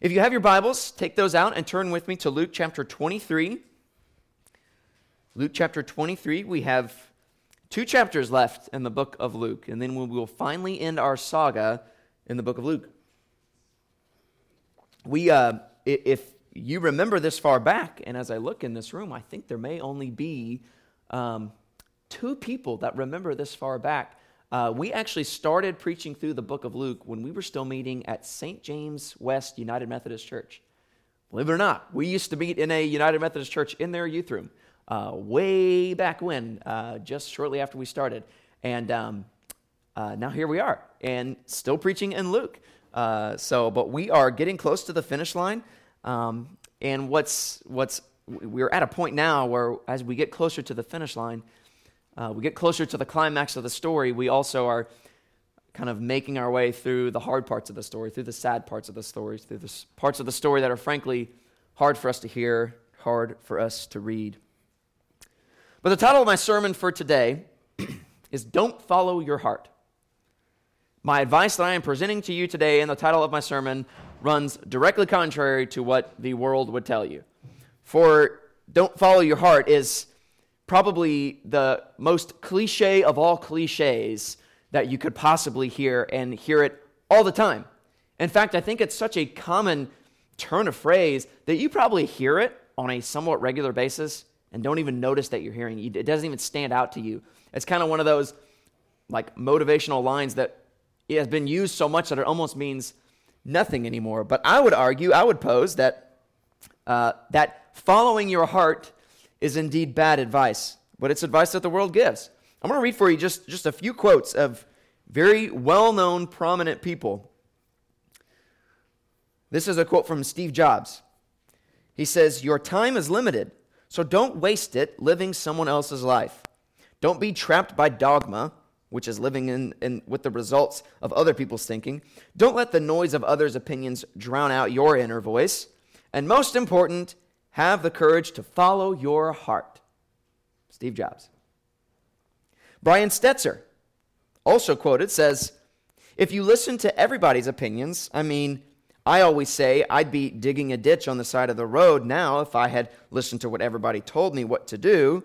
If you have your Bibles, take those out and turn with me to Luke chapter 23. Luke chapter 23, we have two chapters left in the book of Luke, and then we will finally end our saga in the book of Luke. We, uh, if you remember this far back, and as I look in this room, I think there may only be um, two people that remember this far back. Uh, we actually started preaching through the book of Luke when we were still meeting at St. James West United Methodist Church. Believe it or not, we used to meet in a United Methodist church in their youth room uh, way back when, uh, just shortly after we started. And um, uh, now here we are, and still preaching in Luke. Uh, so, but we are getting close to the finish line. Um, and what's what's we're at a point now where, as we get closer to the finish line, uh, we get closer to the climax of the story. We also are kind of making our way through the hard parts of the story, through the sad parts of the story, through the parts of the story that are frankly hard for us to hear, hard for us to read. But the title of my sermon for today is Don't Follow Your Heart. My advice that I am presenting to you today in the title of my sermon runs directly contrary to what the world would tell you. For don't follow your heart is probably the most cliche of all cliches that you could possibly hear and hear it all the time. In fact, I think it's such a common turn of phrase that you probably hear it on a somewhat regular basis and don't even notice that you're hearing it. It doesn't even stand out to you. It's kind of one of those like motivational lines that it has been used so much that it almost means nothing anymore. But I would argue, I would pose that uh, that following your heart is indeed bad advice, but it's advice that the world gives. I'm going to read for you just, just a few quotes of very well known, prominent people. This is a quote from Steve Jobs. He says, Your time is limited, so don't waste it living someone else's life. Don't be trapped by dogma which is living in, in with the results of other people's thinking. Don't let the noise of others' opinions drown out your inner voice. And most important, have the courage to follow your heart. Steve Jobs. Brian Stetzer, also quoted, says, If you listen to everybody's opinions, I mean, I always say I'd be digging a ditch on the side of the road now if I had listened to what everybody told me what to do.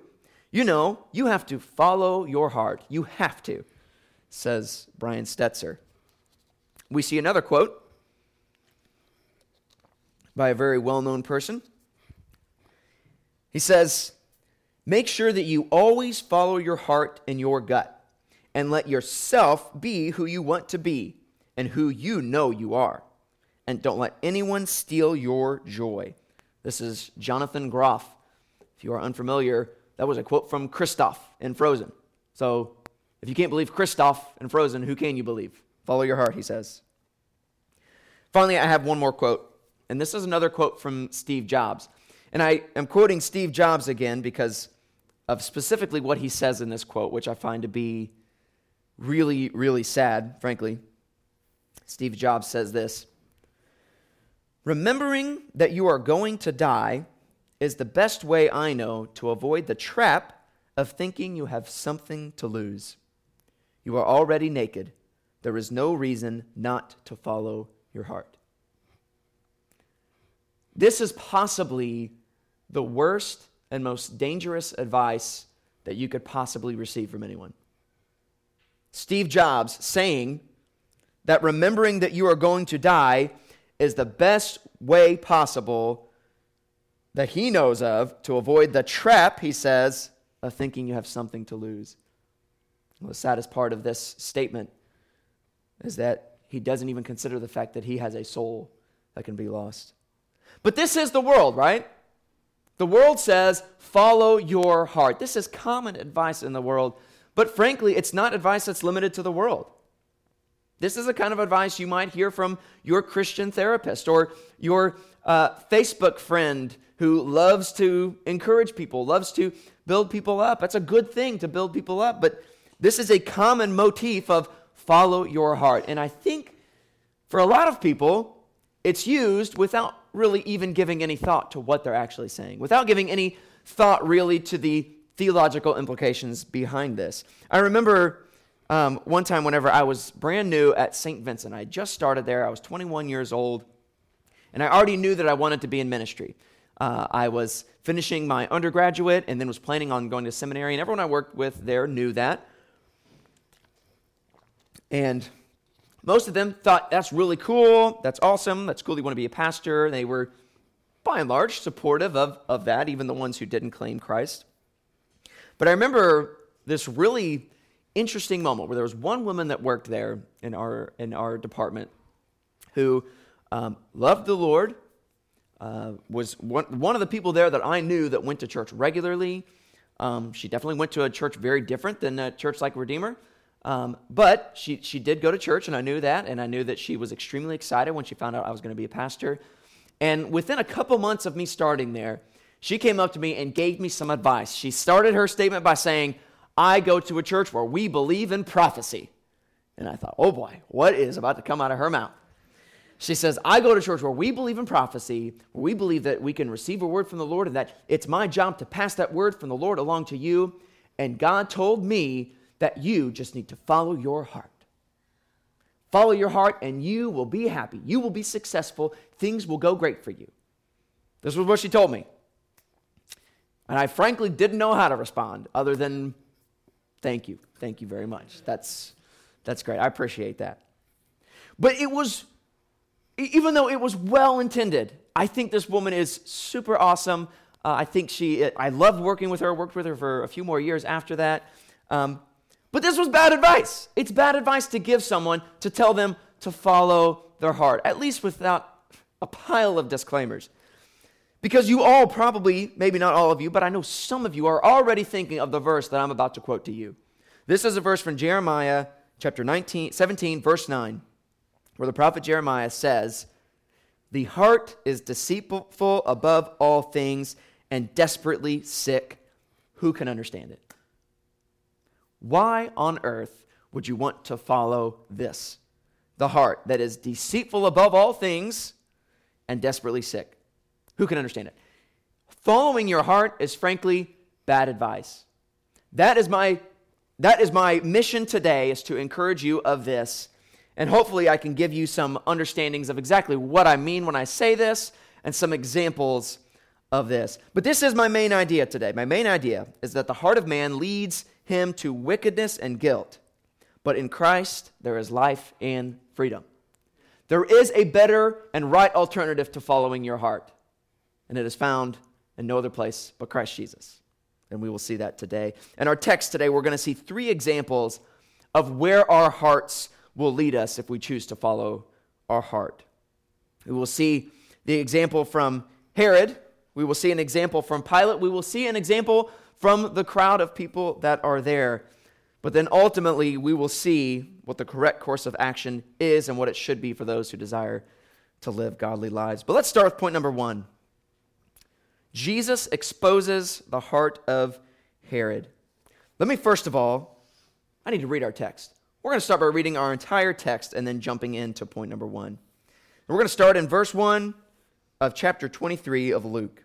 You know, you have to follow your heart. You have to, says Brian Stetzer. We see another quote by a very well known person. He says, Make sure that you always follow your heart and your gut, and let yourself be who you want to be and who you know you are. And don't let anyone steal your joy. This is Jonathan Groff. If you are unfamiliar, that was a quote from Kristoff in Frozen. So if you can't believe Kristoff in Frozen, who can you believe? Follow your heart, he says. Finally, I have one more quote, and this is another quote from Steve Jobs. And I am quoting Steve Jobs again because of specifically what he says in this quote, which I find to be really, really sad, frankly. Steve Jobs says this Remembering that you are going to die is the best way I know to avoid the trap of thinking you have something to lose. You are already naked. There is no reason not to follow your heart. This is possibly the worst and most dangerous advice that you could possibly receive from anyone. Steve Jobs saying that remembering that you are going to die is the best way possible that he knows of to avoid the trap, he says, of thinking you have something to lose. Well, the saddest part of this statement is that he doesn't even consider the fact that he has a soul that can be lost. But this is the world, right? The world says, follow your heart. This is common advice in the world, but frankly, it's not advice that's limited to the world. This is the kind of advice you might hear from your Christian therapist or your uh, Facebook friend who loves to encourage people, loves to build people up. That's a good thing to build people up. But this is a common motif of follow your heart. And I think for a lot of people, it's used without really even giving any thought to what they're actually saying, without giving any thought really to the theological implications behind this. I remember um, one time whenever I was brand new at St. Vincent, I just started there, I was 21 years old. And I already knew that I wanted to be in ministry. Uh, I was finishing my undergraduate and then was planning on going to seminary, and everyone I worked with there knew that. And most of them thought that's really cool, that's awesome, that's cool, you want to be a pastor. They were, by and large, supportive of, of that, even the ones who didn't claim Christ. But I remember this really interesting moment where there was one woman that worked there in our, in our department who um, loved the Lord, uh, was one, one of the people there that I knew that went to church regularly. Um, she definitely went to a church very different than a church like Redeemer. Um, but she, she did go to church, and I knew that, and I knew that she was extremely excited when she found out I was going to be a pastor. And within a couple months of me starting there, she came up to me and gave me some advice. She started her statement by saying, I go to a church where we believe in prophecy. And I thought, oh boy, what is about to come out of her mouth? She says, I go to church where we believe in prophecy, where we believe that we can receive a word from the Lord and that it's my job to pass that word from the Lord along to you. And God told me that you just need to follow your heart. Follow your heart and you will be happy. You will be successful. Things will go great for you. This was what she told me. And I frankly didn't know how to respond other than thank you. Thank you very much. That's that's great. I appreciate that. But it was even though it was well intended, I think this woman is super awesome. Uh, I think she, I loved working with her, worked with her for a few more years after that. Um, but this was bad advice. It's bad advice to give someone to tell them to follow their heart, at least without a pile of disclaimers. Because you all probably, maybe not all of you, but I know some of you are already thinking of the verse that I'm about to quote to you. This is a verse from Jeremiah chapter 19, 17, verse 9 where the prophet Jeremiah says, The heart is deceitful above all things and desperately sick. Who can understand it? Why on earth would you want to follow this? The heart that is deceitful above all things and desperately sick. Who can understand it? Following your heart is frankly bad advice. That is my that is my mission today is to encourage you of this and hopefully, I can give you some understandings of exactly what I mean when I say this and some examples of this. But this is my main idea today. My main idea is that the heart of man leads him to wickedness and guilt. But in Christ, there is life and freedom. There is a better and right alternative to following your heart, and it is found in no other place but Christ Jesus. And we will see that today. In our text today, we're going to see three examples of where our hearts will lead us if we choose to follow our heart. We will see the example from Herod. We will see an example from Pilate. We will see an example from the crowd of people that are there. But then ultimately, we will see what the correct course of action is and what it should be for those who desire to live godly lives. But let's start with point number one Jesus exposes the heart of Herod. Let me first of all, I need to read our text. We're going to start by reading our entire text and then jumping into point number one. we're going to start in verse 1 of chapter 23 of Luke.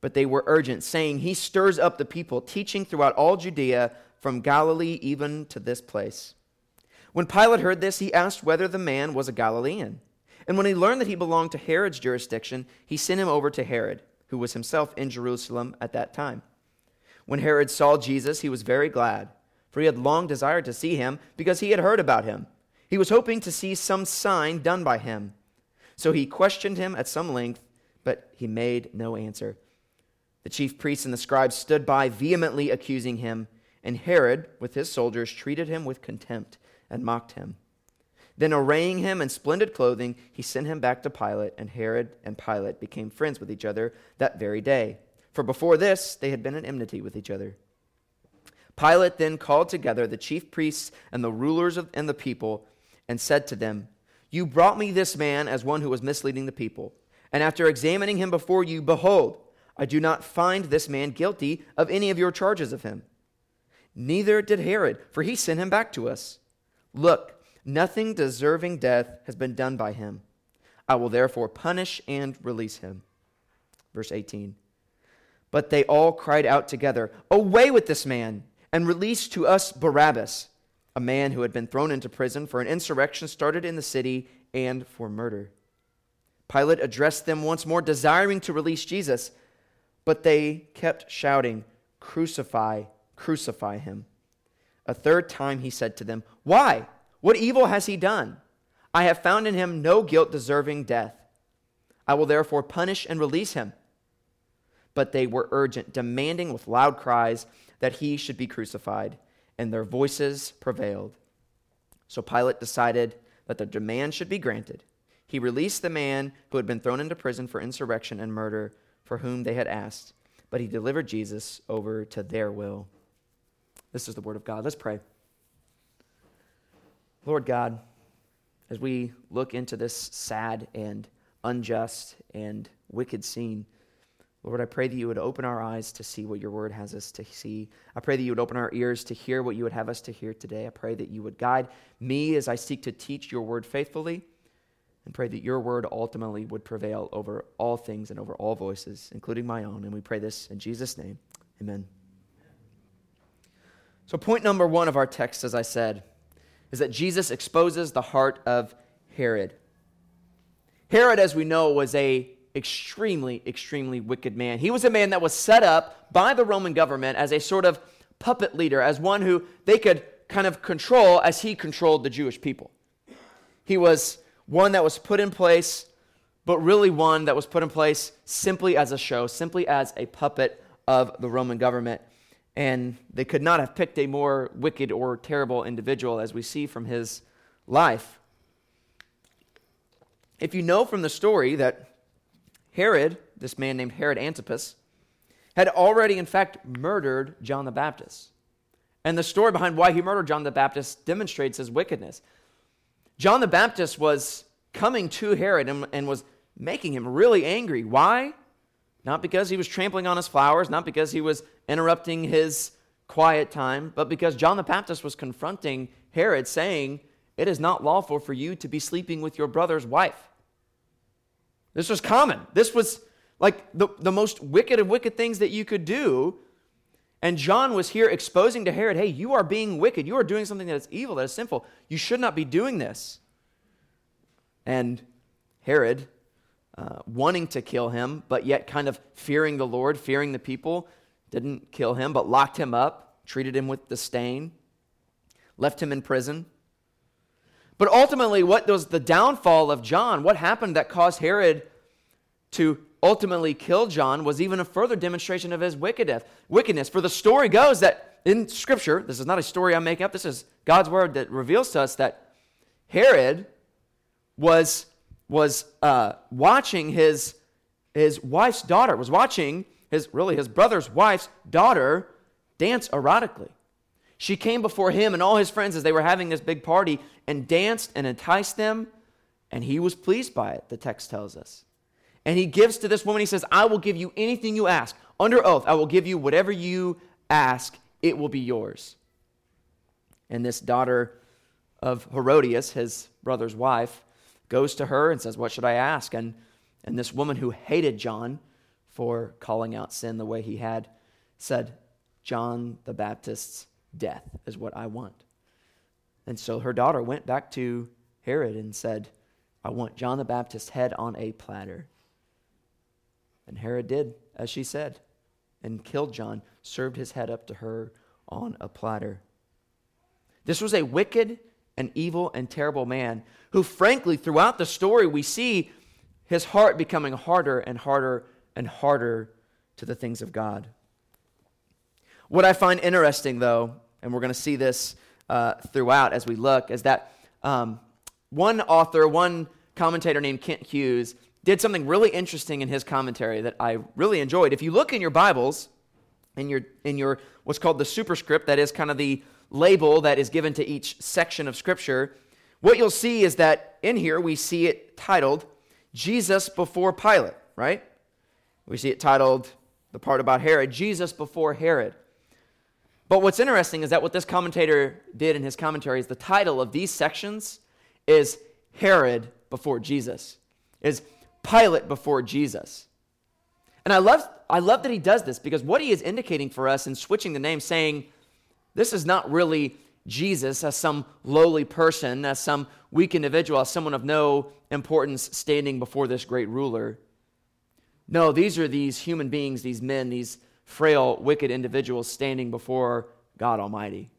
But they were urgent, saying, He stirs up the people, teaching throughout all Judea, from Galilee even to this place. When Pilate heard this, he asked whether the man was a Galilean. And when he learned that he belonged to Herod's jurisdiction, he sent him over to Herod, who was himself in Jerusalem at that time. When Herod saw Jesus, he was very glad for he had long desired to see him because he had heard about him. He was hoping to see some sign done by him. So he questioned him at some length, but he made no answer. The chief priests and the scribes stood by, vehemently accusing him, and Herod, with his soldiers, treated him with contempt and mocked him. Then, arraying him in splendid clothing, he sent him back to Pilate, and Herod and Pilate became friends with each other that very day. For before this, they had been in enmity with each other. Pilate then called together the chief priests and the rulers of, and the people and said to them, You brought me this man as one who was misleading the people. And after examining him before you, behold, I do not find this man guilty of any of your charges of him. Neither did Herod, for he sent him back to us. Look, nothing deserving death has been done by him. I will therefore punish and release him. Verse 18. But they all cried out together, Away with this man, and release to us Barabbas a man who had been thrown into prison for an insurrection started in the city and for murder. Pilate addressed them once more, desiring to release Jesus, but they kept shouting, Crucify, crucify him. A third time he said to them, Why? What evil has he done? I have found in him no guilt deserving death. I will therefore punish and release him. But they were urgent, demanding with loud cries that he should be crucified and their voices prevailed. So Pilate decided that the demand should be granted. He released the man who had been thrown into prison for insurrection and murder, for whom they had asked, but he delivered Jesus over to their will. This is the word of God. Let's pray. Lord God, as we look into this sad and unjust and wicked scene, Lord, I pray that you would open our eyes to see what your word has us to see. I pray that you would open our ears to hear what you would have us to hear today. I pray that you would guide me as I seek to teach your word faithfully, and pray that your word ultimately would prevail over all things and over all voices, including my own. And we pray this in Jesus' name. Amen. So, point number one of our text, as I said, is that Jesus exposes the heart of Herod. Herod, as we know, was a extremely, extremely wicked man. He was a man that was set up by the Roman government as a sort of puppet leader, as one who they could kind of control as he controlled the Jewish people. He was one that was put in place, but really one that was put in place simply as a show, simply as a puppet of the Roman government. And they could not have picked a more wicked or terrible individual, as we see from his life. If you know from the story that Herod, this man named Herod Antipas, had already, in fact, murdered John the Baptist. And the story behind why he murdered John the Baptist demonstrates his wickedness. John the Baptist was coming to Herod and, and was making him really angry. Why? Not because he was trampling on his flowers, not because he was interrupting his quiet time, but because John the Baptist was confronting Herod, saying, It is not lawful for you to be sleeping with your brother's wife. This was common. This was like the, the most wicked of wicked things that you could do. And John was here exposing to Herod, hey, you are being wicked. You are doing something that is evil, that is sinful. You should not be doing this. And Herod, uh, wanting to kill him, but yet kind of fearing the Lord, fearing the people, didn't kill him, but locked him up, treated him with disdain, left him in prison. But ultimately, what was the downfall of John? What happened that caused Herod to ultimately kill John was even a further demonstration of his wickedness. Wickedness. For the story goes that in Scripture, this is not a story I'm making up, this is God's word that reveals to us that Herod was, was uh, watching his, his wife's daughter, was watching his, really his brother's wife's daughter dance erotically. She came before him and all his friends as they were having this big party and danced and enticed them, and he was pleased by it, the text tells us. And he gives to this woman, he says, I will give you anything you ask. Under oath, I will give you whatever you ask, it will be yours. And this daughter of Herodias, his brother's wife, goes to her and says, What should I ask? And, and this woman who hated John for calling out sin the way he had said, John the Baptist's death is what I want. And so her daughter went back to Herod and said, I want John the Baptist's head on a platter. And Herod did as she said and killed John, served his head up to her on a platter. This was a wicked and evil and terrible man who, frankly, throughout the story, we see his heart becoming harder and harder and harder to the things of God. What I find interesting, though, and we're going to see this uh, throughout as we look, is that um, one author, one commentator named Kent Hughes, did something really interesting in his commentary that I really enjoyed. If you look in your Bibles, in your in your what's called the superscript, that is kind of the label that is given to each section of Scripture, what you'll see is that in here we see it titled Jesus before Pilate, right? We see it titled the part about Herod, Jesus before Herod. But what's interesting is that what this commentator did in his commentary is the title of these sections is Herod before Jesus, is Pilate before Jesus. And I love, I love that he does this because what he is indicating for us in switching the name, saying this is not really Jesus as some lowly person, as some weak individual, as someone of no importance standing before this great ruler. No, these are these human beings, these men, these frail, wicked individuals standing before God Almighty.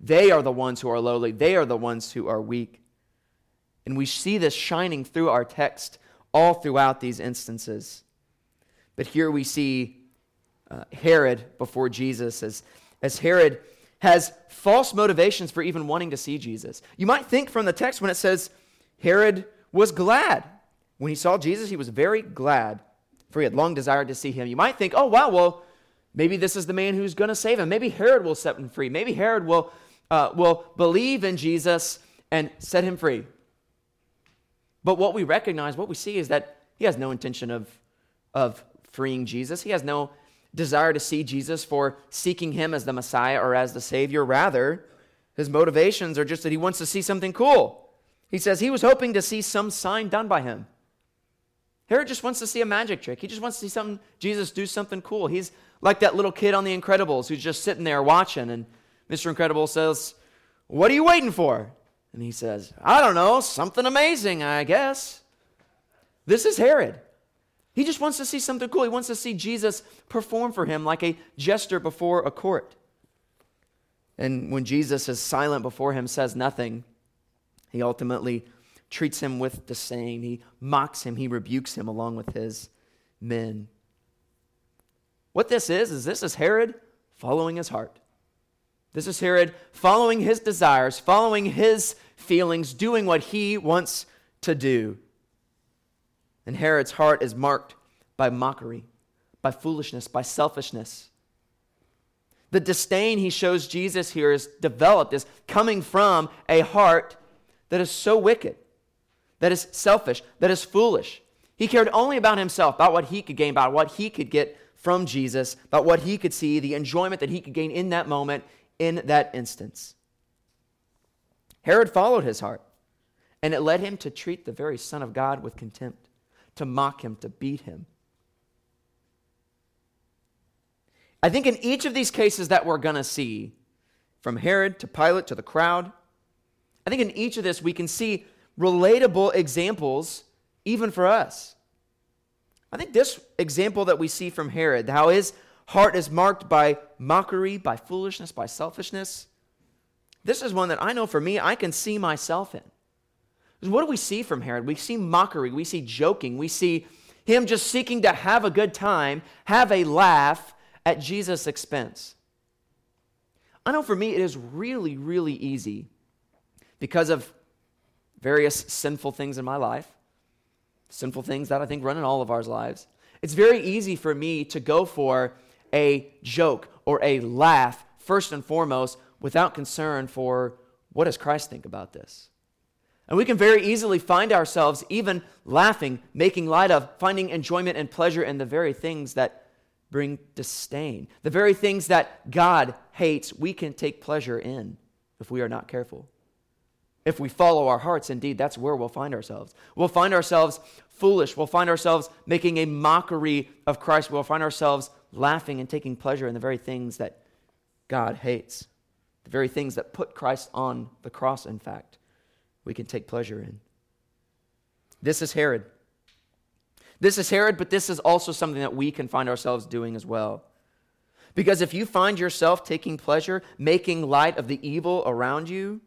They are the ones who are lowly, they are the ones who are weak. And we see this shining through our text all throughout these instances. But here we see uh, Herod before Jesus as, as Herod has false motivations for even wanting to see Jesus. You might think from the text when it says Herod was glad. When he saw Jesus, he was very glad for he had long desired to see him. You might think, oh, wow, well, maybe this is the man who's going to save him. Maybe Herod will set him free. Maybe Herod will, uh, will believe in Jesus and set him free. But what we recognize, what we see is that he has no intention of, of freeing Jesus. He has no desire to see Jesus for seeking him as the Messiah or as the Savior. Rather, his motivations are just that he wants to see something cool. He says he was hoping to see some sign done by him. Herod just wants to see a magic trick. He just wants to see something, Jesus do something cool. He's like that little kid on The Incredibles who's just sitting there watching, and Mr. Incredible says, What are you waiting for? And he says, I don't know, something amazing, I guess. This is Herod. He just wants to see something cool. He wants to see Jesus perform for him like a jester before a court. And when Jesus is silent before him, says nothing, he ultimately treats him with disdain. He mocks him, he rebukes him along with his men. What this is, is this is Herod following his heart. This is Herod following his desires, following his feelings, doing what he wants to do. And Herod's heart is marked by mockery, by foolishness, by selfishness. The disdain he shows Jesus here is developed, is coming from a heart that is so wicked that is selfish, that is foolish. He cared only about himself, about what he could gain, about what he could get from Jesus, about what he could see, the enjoyment that he could gain in that moment, in that instance. Herod followed his heart, and it led him to treat the very Son of God with contempt, to mock him, to beat him. I think in each of these cases that we're going to see, from Herod to Pilate to the crowd, I think in each of this we can see relatable examples even for us. I think this example that we see from Herod, how his heart is marked by mockery, by foolishness, by selfishness, this is one that I know for me, I can see myself in. What do we see from Herod? We see mockery, we see joking, we see him just seeking to have a good time, have a laugh at Jesus' expense. I know for me, it is really, really easy because of various sinful things in my life, sinful things that I think run in all of our lives. It's very easy for me to go for a joke or a laugh, first and foremost, without concern for what does Christ think about this? And we can very easily find ourselves even laughing, making light of, finding enjoyment and pleasure in the very things that bring disdain. The very things that God hates, we can take pleasure in if we are not careful. If we follow our hearts, indeed, that's where we'll find ourselves. We'll find ourselves foolish. We'll find ourselves making a mockery of Christ. We'll find ourselves laughing and taking pleasure in the very things that God hates, the very things that put Christ on the cross, in fact, we can take pleasure in. This is Herod. This is Herod, but this is also something that we can find ourselves doing as well. Because if you find yourself taking pleasure, making light of the evil around you,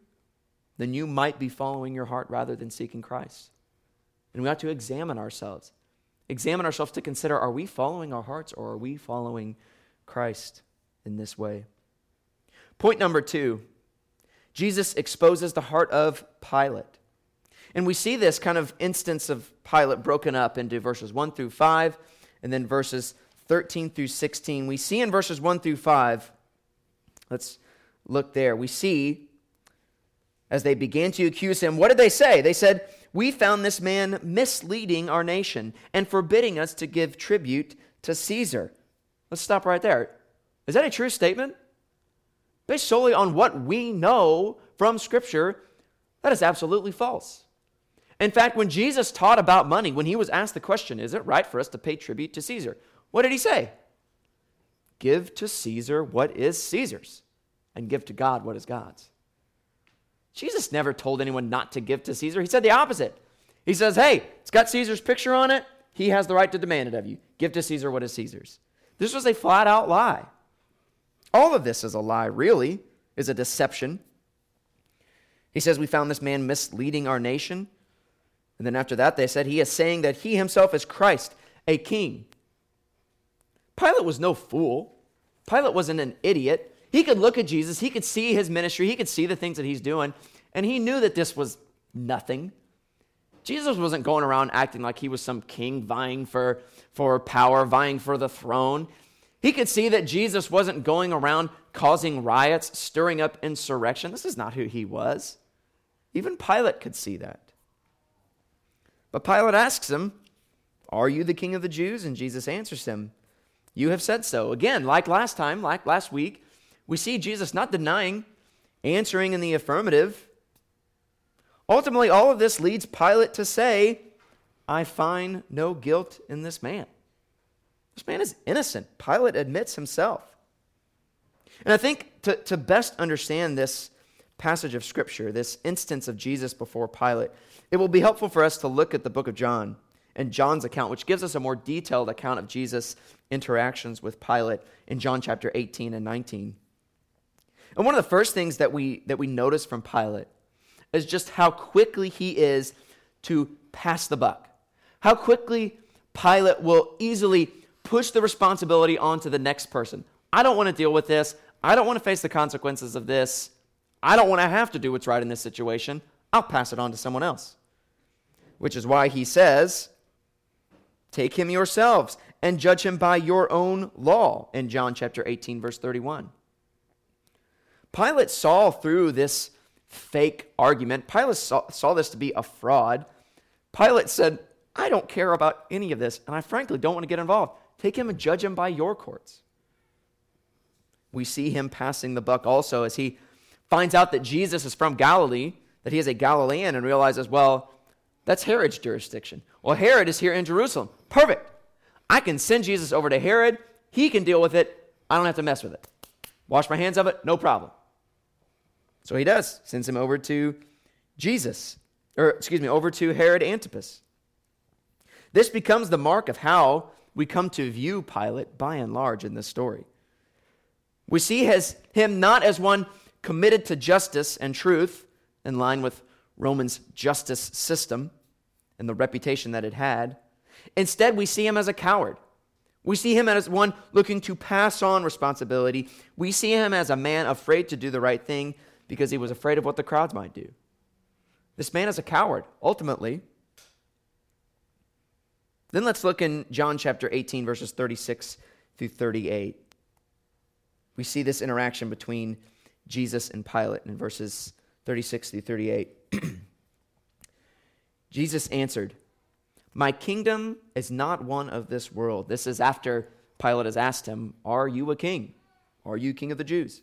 then you might be following your heart rather than seeking Christ. And we have to examine ourselves. Examine ourselves to consider are we following our hearts or are we following Christ in this way? Point number two Jesus exposes the heart of Pilate. And we see this kind of instance of Pilate broken up into verses 1 through 5 and then verses 13 through 16. We see in verses 1 through 5, let's look there. We see as they began to accuse him, what did they say? They said, We found this man misleading our nation and forbidding us to give tribute to Caesar. Let's stop right there. Is that a true statement? Based solely on what we know from Scripture, that is absolutely false. In fact, when Jesus taught about money, when he was asked the question, Is it right for us to pay tribute to Caesar? What did he say? Give to Caesar what is Caesar's, and give to God what is God's. Jesus never told anyone not to give to Caesar. He said the opposite. He says, Hey, it's got Caesar's picture on it. He has the right to demand it of you. Give to Caesar what is Caesar's. This was a flat out lie. All of this is a lie, really, is a deception. He says, We found this man misleading our nation. And then after that, they said, He is saying that he himself is Christ, a king. Pilate was no fool. Pilate wasn't an idiot. He could look at Jesus, he could see his ministry, he could see the things that he's doing, and he knew that this was nothing. Jesus wasn't going around acting like he was some king vying for, for power, vying for the throne. He could see that Jesus wasn't going around causing riots, stirring up insurrection. This is not who he was. Even Pilate could see that. But Pilate asks him, Are you the king of the Jews? And Jesus answers him, You have said so. Again, like last time, like last week, we see Jesus not denying, answering in the affirmative. Ultimately, all of this leads Pilate to say, I find no guilt in this man. This man is innocent. Pilate admits himself. And I think to, to best understand this passage of Scripture, this instance of Jesus before Pilate, it will be helpful for us to look at the book of John and John's account, which gives us a more detailed account of Jesus' interactions with Pilate in John chapter 18 and 19. And one of the first things that we, that we notice from Pilate is just how quickly he is to pass the buck. How quickly Pilate will easily push the responsibility onto the next person. I don't want to deal with this. I don't want to face the consequences of this. I don't want to have to do what's right in this situation. I'll pass it on to someone else. Which is why he says, Take him yourselves and judge him by your own law in John chapter 18, verse 31. Pilate saw through this fake argument. Pilate saw, saw, this to be a fraud. Pilate said, I don't care about any of this, and I frankly don't want to get involved. Take him and judge him by your courts. We see him passing the buck also as he finds out that Jesus is from Galilee, that he is a Galilean, and realizes, well, that's Herod's jurisdiction. Well, Herod is here in Jerusalem. Perfect. I can send Jesus over to Herod. He can deal with it. I don't have to mess with it. Wash my hands of it, no problem. So he does, sends him over to Jesus, or excuse me, over to Herod Antipas. This becomes the mark of how we come to view Pilate by and large in this story. We see him not as one committed to justice and truth in line with Roman's justice system and the reputation that it had. Instead, we see him as a coward. We see him as one looking to pass on responsibility. We see him as a man afraid to do the right thing because he was afraid of what the crowds might do. This man is a coward, ultimately. Then let's look in John chapter 18, verses 36 through 38. We see this interaction between Jesus and Pilate in verses 36 through 38. Jesus answered, My kingdom is not one of this world. This is after Pilate has asked him, Are you a king? Are you king of the Jews?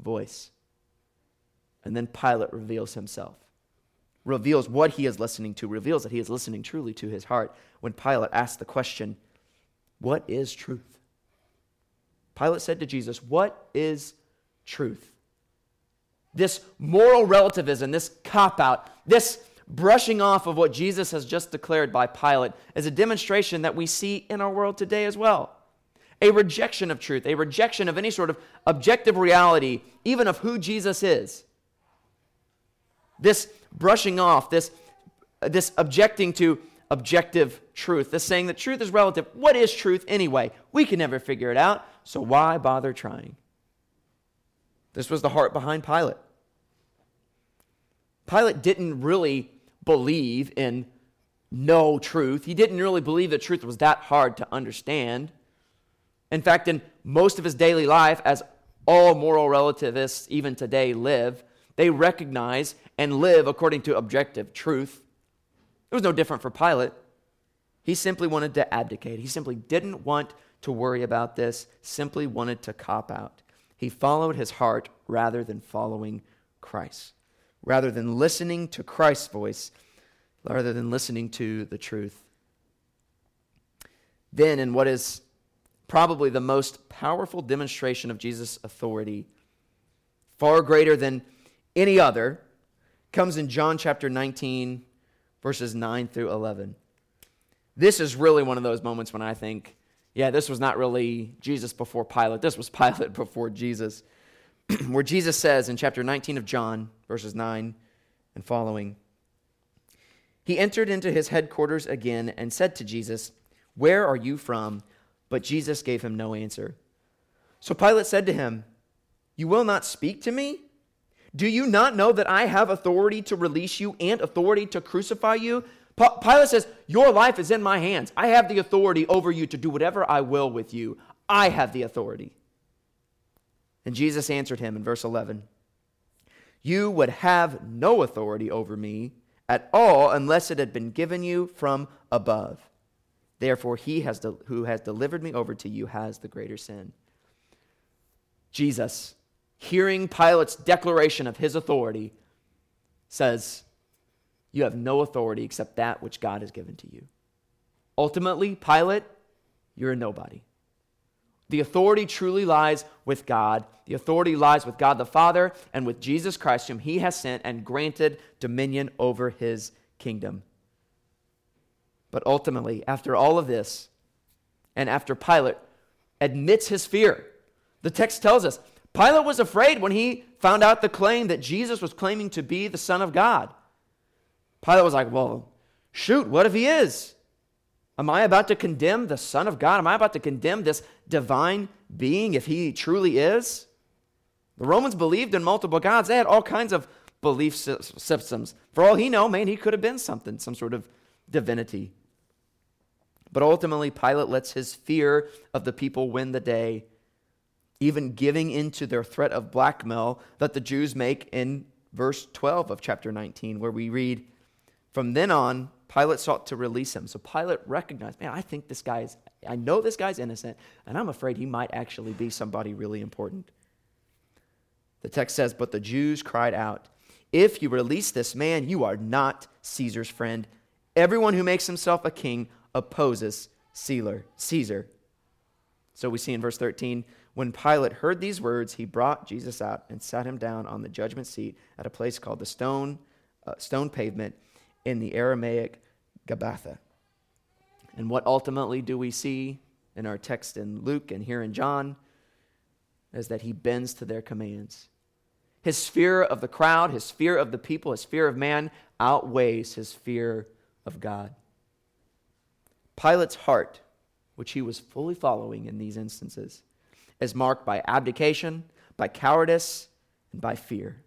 voice. And then Pilate reveals himself, reveals what he is listening to, reveals that he is listening truly to his heart when Pilate asks the question, What is truth? Pilate said to Jesus, What is truth? This moral relativism, this cop out, this brushing off of what Jesus has just declared by Pilate is a demonstration that we see in our world today as well a rejection of truth, a rejection of any sort of objective reality, even of who Jesus is. this brushing off, this, this objecting to objective truth, this saying that truth is relative. What is truth anyway? We can never figure it out, so why bother trying? This was the heart behind Pilate. Pilate didn't really believe in no truth. He didn't really believe that truth was that hard to understand. In fact, in most of his daily life, as all moral relativists even today live, they recognize and live according to objective truth. It was no different for Pilate. He simply wanted to abdicate. He simply didn't want to worry about this, simply wanted to cop out. He followed his heart rather than following Christ, rather than listening to Christ's voice, rather than listening to the truth. Then, in what is probably the most powerful demonstration of Jesus' authority, far greater than any other, comes in John chapter 19, verses 9 through 11. This is really one of those moments when I think, yeah, this was not really Jesus before Pilate. This was Pilate before Jesus. Where Jesus says in chapter 19 of John, verses 9 and following, He entered into his headquarters again and said to Jesus, Where are you from? But Jesus gave him no answer. So Pilate said to him, You will not speak to me? Do you not know that I have authority to release you and authority to crucify you? Pilate says, Your life is in my hands. I have the authority over you to do whatever I will with you. I have the authority. And Jesus answered him in verse 11 You would have no authority over me at all unless it had been given you from above. Therefore, he has de- who has delivered me over to you has the greater sin. Jesus hearing Pilate's declaration of his authority, says, You have no authority except that which God has given to you. Ultimately, Pilate, you're a nobody. The authority truly lies with God. The authority lies with God the Father and with Jesus Christ, whom he has sent and granted dominion over his kingdom. But ultimately, after all of this, and after Pilate admits his fear, the text tells us Pilate was afraid when he found out the claim that Jesus was claiming to be the Son of God. Pilate was like, Well, shoot, what if he is? Am I about to condemn the Son of God? Am I about to condemn this divine being if he truly is? The Romans believed in multiple gods. They had all kinds of belief systems. For all he know, man, he could have been something, some sort of divinity. But ultimately, Pilate lets his fear of the people win the day even giving into their threat of blackmail that the Jews make in verse 12 of chapter 19, where we read, From then on, Pilate sought to release him. So Pilate recognized, man, I think this guy is, I know this guy's innocent, and I'm afraid he might actually be somebody really important. The text says, But the Jews cried out, If you release this man, you are not Caesar's friend. Everyone who makes himself a king opposes Caesar. So we see in verse 13, when Pilate heard these words, he brought Jesus out and sat him down on the judgment seat at a place called the stone, uh, stone pavement in the Aramaic Gabbatha. And what ultimately do we see in our text in Luke and here in John is that he bends to their commands. His fear of the crowd, his fear of the people, his fear of man outweighs his fear of God. Pilate's heart, which he was fully following in these instances, is marked by abdication, by cowardice, and by fear.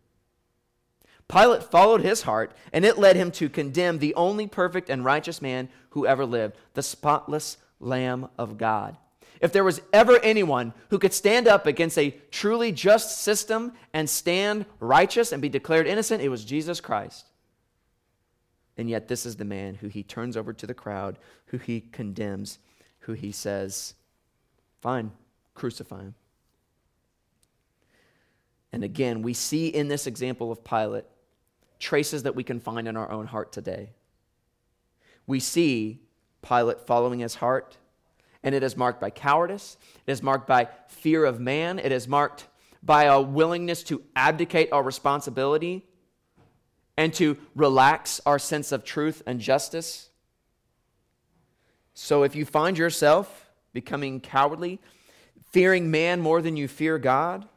Pilate followed his heart, and it led him to condemn the only perfect and righteous man who ever lived, the spotless Lamb of God. If there was ever anyone who could stand up against a truly just system and stand righteous and be declared innocent, it was Jesus Christ. And yet, this is the man who he turns over to the crowd, who he condemns, who he says, Fine, crucify him. And again, we see in this example of Pilate traces that we can find in our own heart today. We see Pilate following his heart, and it is marked by cowardice, it is marked by fear of man, it is marked by a willingness to abdicate our responsibility and to relax our sense of truth and justice. So if you find yourself becoming cowardly, fearing man more than you fear God,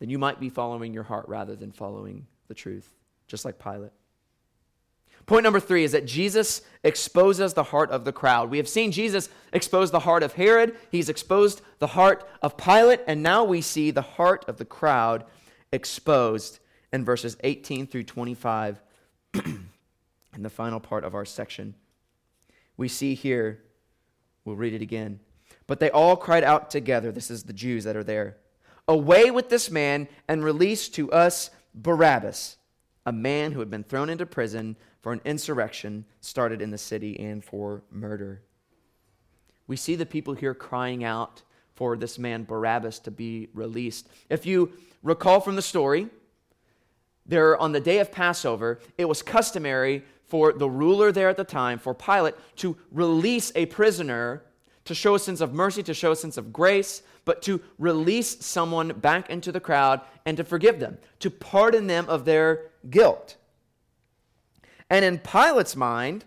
then you might be following your heart rather than following the truth. just like Pilate. Point number three is that Jesus exposes the heart of the crowd. We have seen Jesus expose the heart of Herod, he's exposed the heart of Pilate, and now we see the heart of the crowd exposed in verses 18 through 25 in the final part of our section. We see here, we'll read it again. But they all cried out together, this is the Jews that are there, Away with this man and release to us Barabbas, a man who had been thrown into prison for an insurrection started in the city and for murder. We see the people here crying out for this man Barabbas to be released. If you recall from the story, there on the day of Passover, it was customary for the ruler there at the time, for Pilate, to release a prisoner to show a sense of mercy, to show a sense of grace, but to release someone back into the crowd and to forgive them, to pardon them of their guilt. And in Pilate's mind,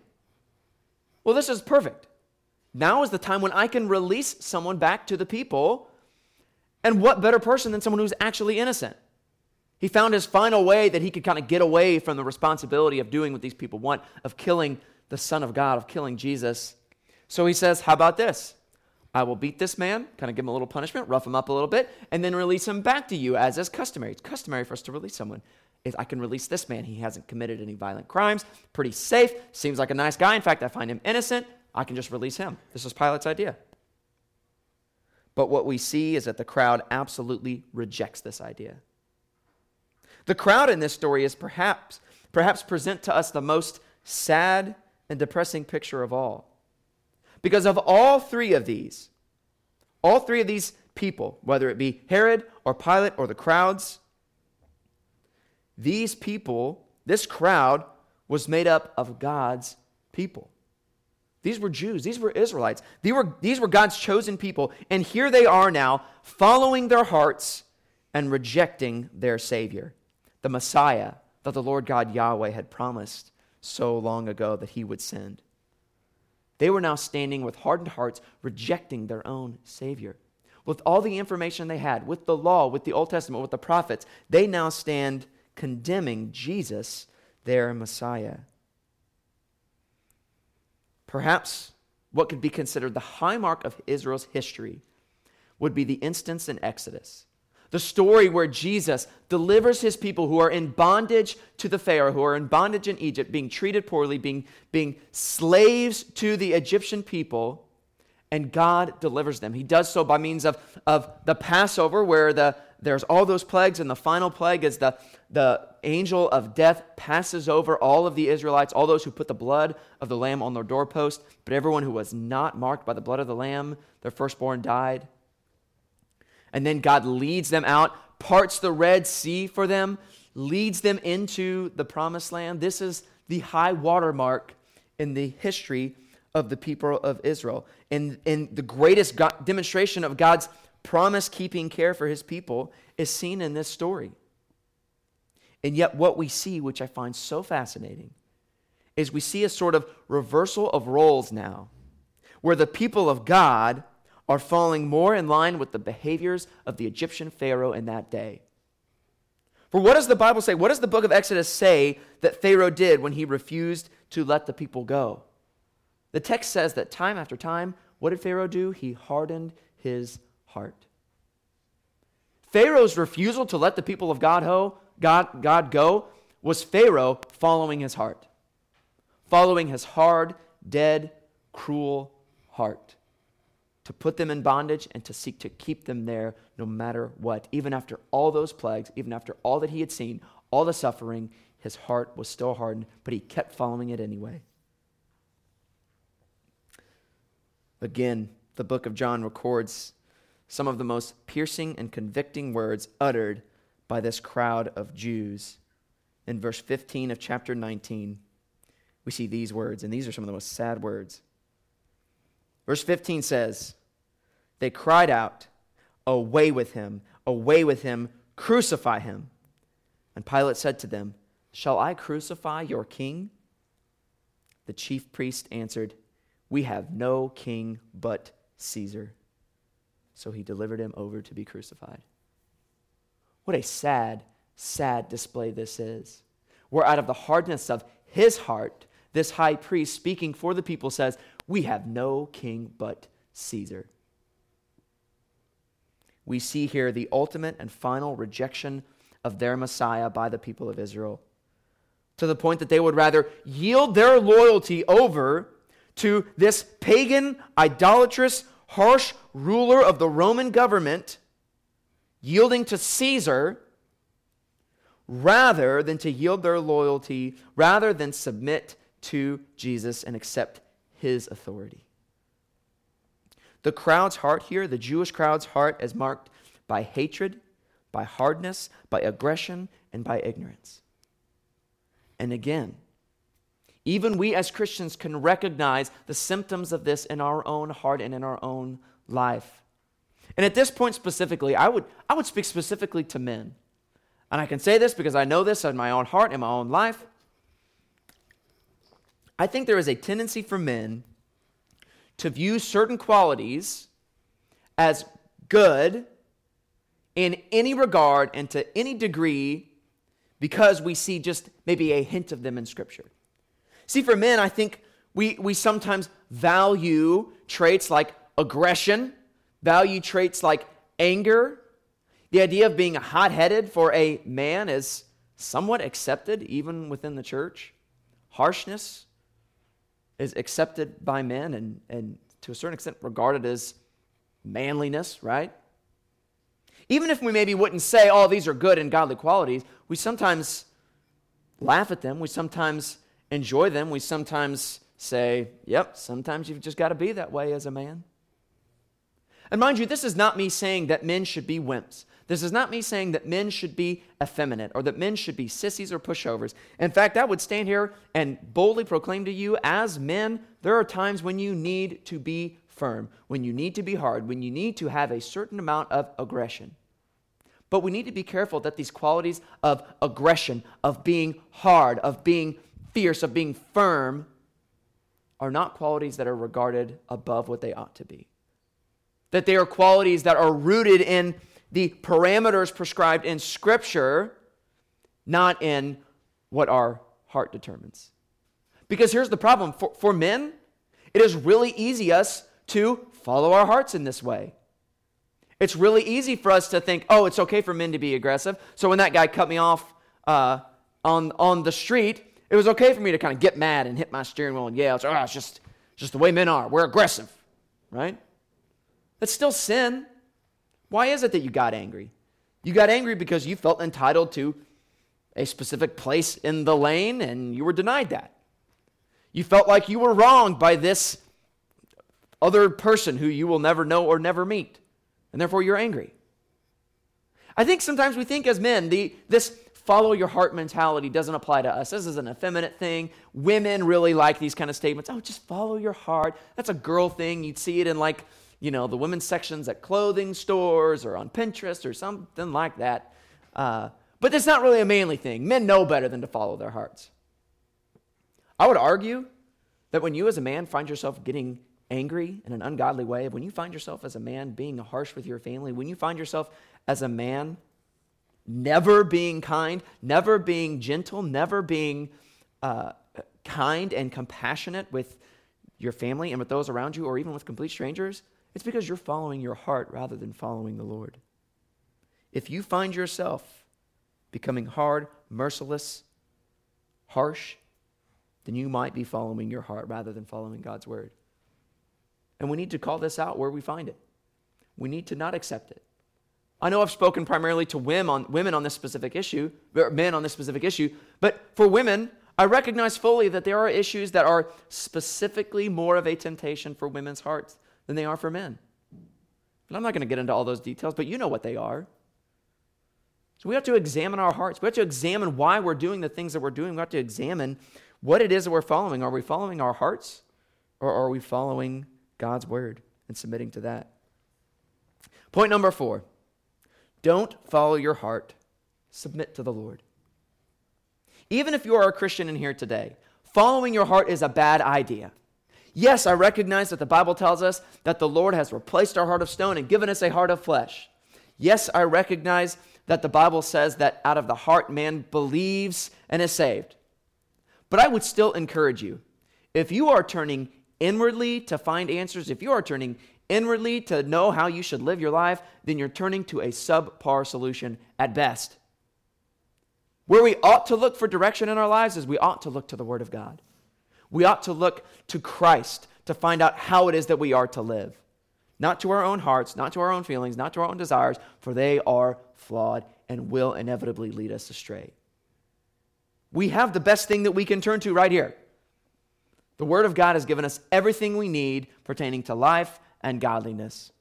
well, this is perfect. Now is the time when I can release someone back to the people. And what better person than someone who's actually innocent? He found his final way that he could kind of get away from the responsibility of doing what these people want, of killing the Son of God, of killing Jesus. So he says, How about this? I will beat this man, kind of give him a little punishment, rough him up a little bit, and then release him back to you as is customary. It's customary for us to release someone is I can release this man. He hasn't committed any violent crimes, pretty safe, seems like a nice guy. In fact, I find him innocent. I can just release him. This is Pilate's idea. But what we see is that the crowd absolutely rejects this idea. The crowd in this story is perhaps perhaps present to us the most sad and depressing picture of all. Because of all three of these, all three of these people, whether it be Herod or Pilate or the crowds, these people, this crowd, was made up of God's people. These were Jews. These were Israelites. These were, these were God's chosen people. And here they are now, following their hearts and rejecting their Savior, the Messiah that the Lord God Yahweh had promised so long ago that he would send. They were now standing with hardened hearts, rejecting their own Savior. With all the information they had, with the law, with the Old Testament, with the prophets, they now stand condemning Jesus, their Messiah. Perhaps what could be considered the high mark of Israel's history would be the instance in Exodus. The story where Jesus delivers his people who are in bondage to the Pharaoh, who are in bondage in Egypt, being treated poorly, being, being slaves to the Egyptian people, and God delivers them. He does so by means of, of the Passover, where the, there's all those plagues, and the final plague is the, the angel of death passes over all of the Israelites, all those who put the blood of the lamb on their doorpost, but everyone who was not marked by the blood of the lamb, their firstborn died. And then God leads them out, parts the Red Sea for them, leads them into the promised land. This is the high watermark in the history of the people of Israel. And, and the greatest God, demonstration of God's promise keeping care for his people is seen in this story. And yet, what we see, which I find so fascinating, is we see a sort of reversal of roles now, where the people of God are falling more in line with the behaviors of the Egyptian Pharaoh in that day. For what does the Bible say? What does the book of Exodus say that Pharaoh did when he refused to let the people go? The text says that time after time, what did Pharaoh do? He hardened his heart. Pharaoh's refusal to let the people of God, ho, God, God go was Pharaoh following his heart, following his hard, dead, cruel heart to put them in bondage and to seek to keep them there no matter what. Even after all those plagues, even after all that he had seen, all the suffering, his heart was still hardened, but he kept following it anyway. Again, the book of John records some of the most piercing and convicting words uttered by this crowd of Jews. In verse 15 of chapter 19, we see these words, and these are some of the most sad words. Verse 15 says, They cried out, Away with him, away with him, crucify him. And Pilate said to them, Shall I crucify your king? The chief priest answered, We have no king but Caesar. So he delivered him over to be crucified. What a sad, sad display this is. where out of the hardness of his heart, this high priest speaking for the people says, We have no king but Caesar. We see here the ultimate and final rejection of their Messiah by the people of Israel, to the point that they would rather yield their loyalty over to this pagan, idolatrous, harsh ruler of the Roman government, yielding to Caesar, rather than to yield their loyalty, rather than submit to Jesus and accept his authority. The crowd's heart here, the Jewish crowd's heart, is marked by hatred, by hardness, by aggression, and by ignorance. And again, even we as Christians can recognize the symptoms of this in our own heart and in our own life. And at this point specifically, I would, I would speak specifically to men. And I can say this because I know this in my own heart, in my own life. I think there is a tendency for men to view certain qualities as good in any regard and to any degree because we see just maybe a hint of them in Scripture. See, for men, I think we, we sometimes value traits like aggression, value traits like anger. The idea of being hot headed for a man is somewhat accepted even within the church. Harshness is accepted by men and, and to a certain extent regarded as manliness, right? Even if we maybe wouldn't say, oh, these are good and godly qualities, we sometimes laugh at them. We sometimes enjoy them. We sometimes say, yep, sometimes you've just got to be that way as a man. And mind you, this is not me saying that men should be wimps. This is not me saying that men should be effeminate or that men should be sissies or pushovers. In fact, I would stand here and boldly proclaim to you, as men, there are times when you need to be firm, when you need to be hard, when you need to have a certain amount of aggression. But we need to be careful that these qualities of aggression, of being hard, of being fierce, of being firm, are not qualities that are regarded above what they ought to be. That they are qualities that are rooted in the parameters prescribed in Scripture, not in what our heart determines. Because here's the problem for, for men, it is really easy us to follow our hearts in this way. It's really easy for us to think, oh, it's okay for men to be aggressive. So when that guy cut me off uh, on, on the street, it was okay for me to kind of get mad and hit my steering wheel and yell. It's, oh, it's just, just the way men are. We're aggressive, right? That's still sin. Why is it that you got angry? You got angry because you felt entitled to a specific place in the lane and you were denied that. You felt like you were wronged by this other person who you will never know or never meet, and therefore you're angry. I think sometimes we think as men, the, this follow your heart mentality doesn't apply to us. This is an effeminate thing. Women really like these kind of statements. Oh, just follow your heart. That's a girl thing. You'd see it in like, you know, the women's sections at clothing stores or on Pinterest or something like that. Uh, but it's not really a manly thing. Men know better than to follow their hearts. I would argue that when you as a man find yourself getting angry in an ungodly way, when you find yourself as a man being harsh with your family, when you find yourself as a man never being kind, never being gentle, never being uh, kind and compassionate with your family and with those around you, or even with complete strangers, it's because you're following your heart rather than following the Lord. If you find yourself becoming hard, merciless, harsh, then you might be following your heart rather than following God's word. And we need to call this out where we find it. We need to not accept it. I know I've spoken primarily to women on, women on this specific issue, men on this specific issue, but for women, I recognize fully that there are issues that are specifically more of a temptation for women's hearts than they are for men. And I'm not going to get into all those details, but you know what they are. So we have to examine our hearts. We have to examine why we're doing the things that we're doing. We have to examine what it is that we're following. Are we following our hearts or are we following God's word and submitting to that? Point number four don't follow your heart, submit to the Lord. Even if you are a Christian in here today, following your heart is a bad idea. Yes, I recognize that the Bible tells us that the Lord has replaced our heart of stone and given us a heart of flesh. Yes, I recognize that the Bible says that out of the heart man believes and is saved. But I would still encourage you if you are turning inwardly to find answers, if you are turning inwardly to know how you should live your life, then you're turning to a subpar solution at best. Where we ought to look for direction in our lives is we ought to look to the Word of God. We ought to look to Christ to find out how it is that we are to live. Not to our own hearts, not to our own feelings, not to our own desires, for they are flawed and will inevitably lead us astray. We have the best thing that we can turn to right here. The Word of God has given us everything we need pertaining to life and godliness.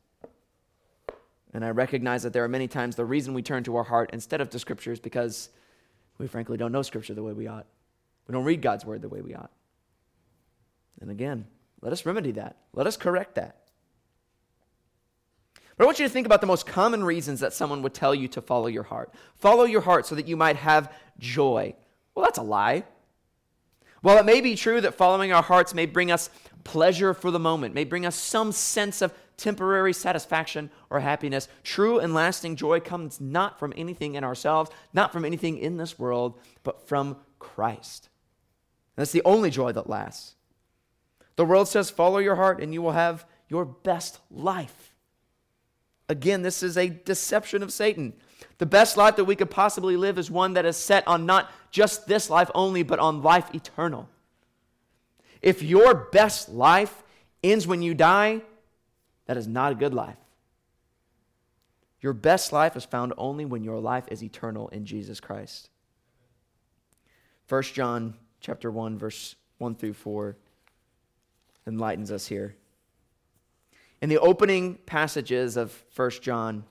And I recognize that there are many times the reason we turn to our heart instead of to Scripture is because we frankly don't know Scripture the way we ought. We don't read God's Word the way we ought. And again, let us remedy that. Let us correct that. But I want you to think about the most common reasons that someone would tell you to follow your heart. Follow your heart so that you might have joy. Well, that's a lie. While it may be true that following our hearts may bring us pleasure for the moment, may bring us some sense of temporary satisfaction or happiness, true and lasting joy comes not from anything in ourselves, not from anything in this world, but from Christ. And that's the only joy that lasts. The world says, follow your heart and you will have your best life. Again, this is a deception of Satan. The best life that we could possibly live is one that is set on not just this life only, but on life eternal. If your best life ends when you die, that is not a good life. Your best life is found only when your life is eternal in Jesus Christ. 1 John chapter 1 verse 1 through 4 enlightens us here. In the opening passages of 1 John,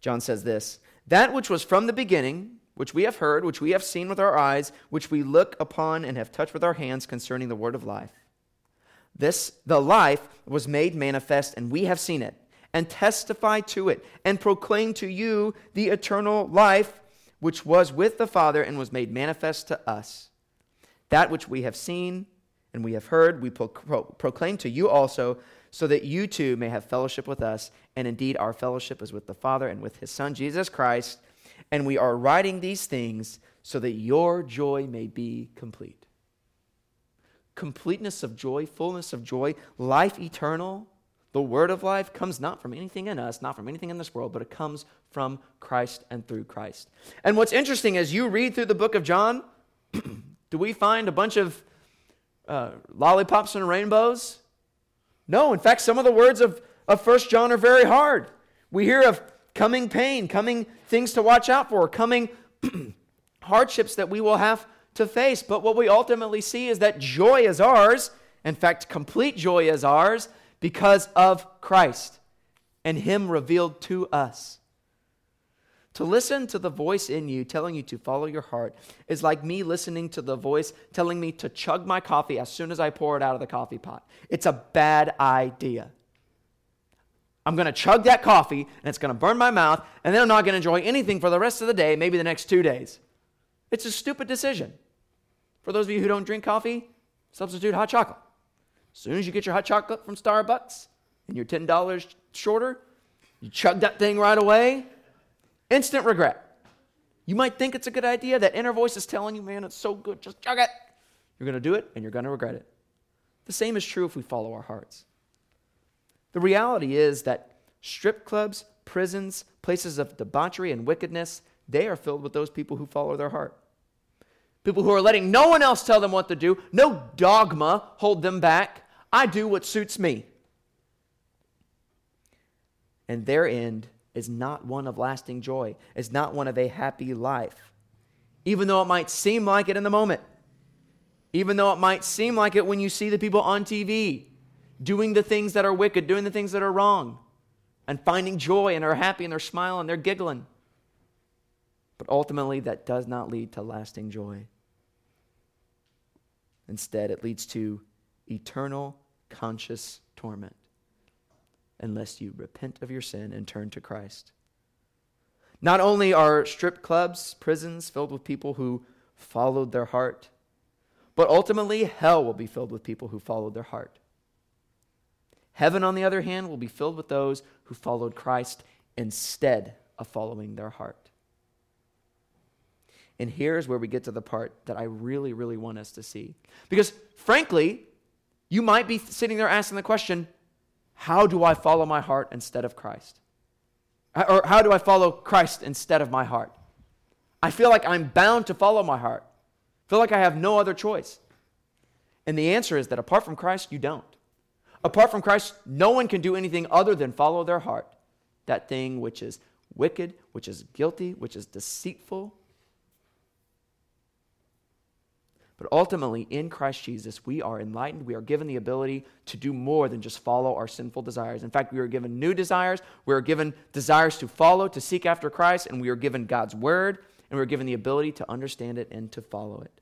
John says this That which was from the beginning, which we have heard, which we have seen with our eyes, which we look upon and have touched with our hands concerning the word of life. This, the life, was made manifest, and we have seen it, and testify to it, and proclaim to you the eternal life which was with the Father and was made manifest to us. That which we have seen and we have heard, we pro- pro- proclaim to you also, so that you too may have fellowship with us. And indeed, our fellowship is with the Father and with his Son, Jesus Christ. And we are writing these things so that your joy may be complete. Completeness of joy, fullness of joy, life eternal, the word of life comes not from anything in us, not from anything in this world, but it comes from Christ and through Christ. And what's interesting as you read through the book of John, do we find a bunch of uh, lollipops and rainbows? No, in fact, some of the words of, of 1 John are very hard. We hear of coming pain, coming things to watch out for, coming hardships that we will have to face. But what we ultimately see is that joy is ours. In fact, complete joy is ours because of Christ and Him revealed to us. To listen to the voice in you telling you to follow your heart is like me listening to the voice telling me to chug my coffee as soon as I pour it out of the coffee pot. It's a bad idea. I'm going to chug that coffee and it's going to burn my mouth, and then I'm not going to enjoy anything for the rest of the day, maybe the next two days. It's a stupid decision. For those of you who don't drink coffee, substitute hot chocolate. As soon as you get your hot chocolate from Starbucks and you're $10 shorter, you chug that thing right away Instant regret. You might think it's a good idea. That inner voice is telling you, man, it's so good, just chug it. You're going to do it and you're going to regret it. The same is true if we follow our hearts. The reality is that strip clubs, prisons, places of debauchery and wickedness, they are filled with those people who follow their heart. People who are letting no one else tell them what to do, no dogma hold them back. I do what suits me. And their end is not one of lasting joy, is not one of a happy life. Even though it might seem like it in the moment, even though it might seem like it when you see the people on TV doing the things that are wicked, doing the things that are wrong, and finding joy and are happy and they're smiling and they're giggling. But ultimately, that does not lead to lasting joy. Instead, it leads to eternal conscious torment unless you repent of your sin and turn to Christ. Not only are strip clubs, prisons filled with people who followed their heart, but ultimately hell will be filled with people who followed their heart. Heaven, on the other hand, will be filled with those who followed Christ instead of following their heart. And here's where we get to the part that I really, really want us to see. Because frankly, you might be sitting there asking the question how do I follow my heart instead of Christ? Or how do I follow Christ instead of my heart? I feel like I'm bound to follow my heart. I feel like I have no other choice. And the answer is that apart from Christ, you don't. Apart from Christ, no one can do anything other than follow their heart, that thing which is wicked, which is guilty, which is deceitful, But ultimately, in Christ Jesus, we are enlightened. We are given the ability to do more than just follow our sinful desires. In fact, we are given new desires. We are given desires to follow, to seek after Christ, and we are given God's word, and we're given the ability to understand it and to follow it.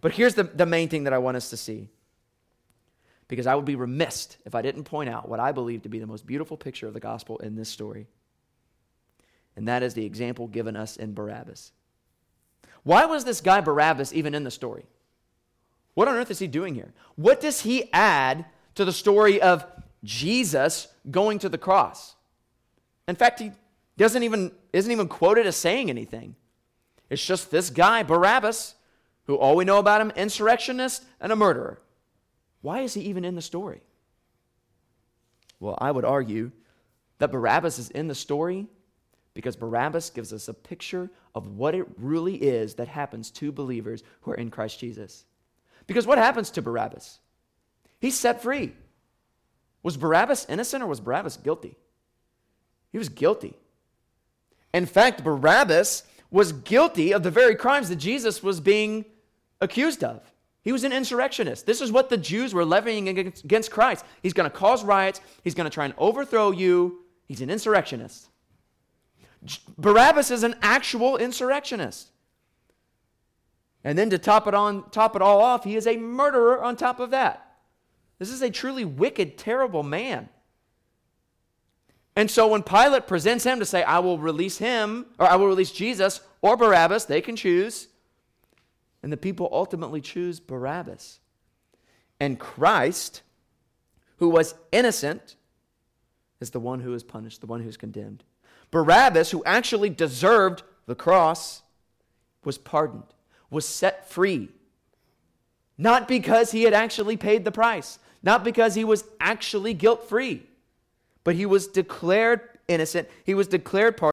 But here's the, the main thing that I want us to see. Because I would be remiss if I didn't point out what I believe to be the most beautiful picture of the gospel in this story. And that is the example given us in Barabbas. Why was this guy Barabbas even in the story? What on earth is he doing here? What does he add to the story of Jesus going to the cross? In fact, he doesn't even isn't even quoted as saying anything. It's just this guy, Barabbas, who all we know about him, insurrectionist and a murderer. Why is he even in the story? Well, I would argue that Barabbas is in the story because Barabbas gives us a picture of what it really is that happens to believers who are in Christ Jesus. Because what happens to Barabbas? He's set free. Was Barabbas innocent or was Barabbas guilty? He was guilty. In fact, Barabbas was guilty of the very crimes that Jesus was being accused of. He was an insurrectionist. This is what the Jews were levying against Christ. He's going to cause riots, he's going to try and overthrow you. He's an insurrectionist. Barabbas is an actual insurrectionist. And then to top it on top it all off, he is a murderer on top of that. This is a truly wicked, terrible man. And so when Pilate presents him to say, I will release him, or I will release Jesus or Barabbas, they can choose. And the people ultimately choose Barabbas. And Christ, who was innocent, is the one who is punished, the one who is condemned. Barabbas, who actually deserved the cross, was pardoned was set free. Not because he had actually paid the price, not because he was actually guilt free, but he was declared innocent. He was declared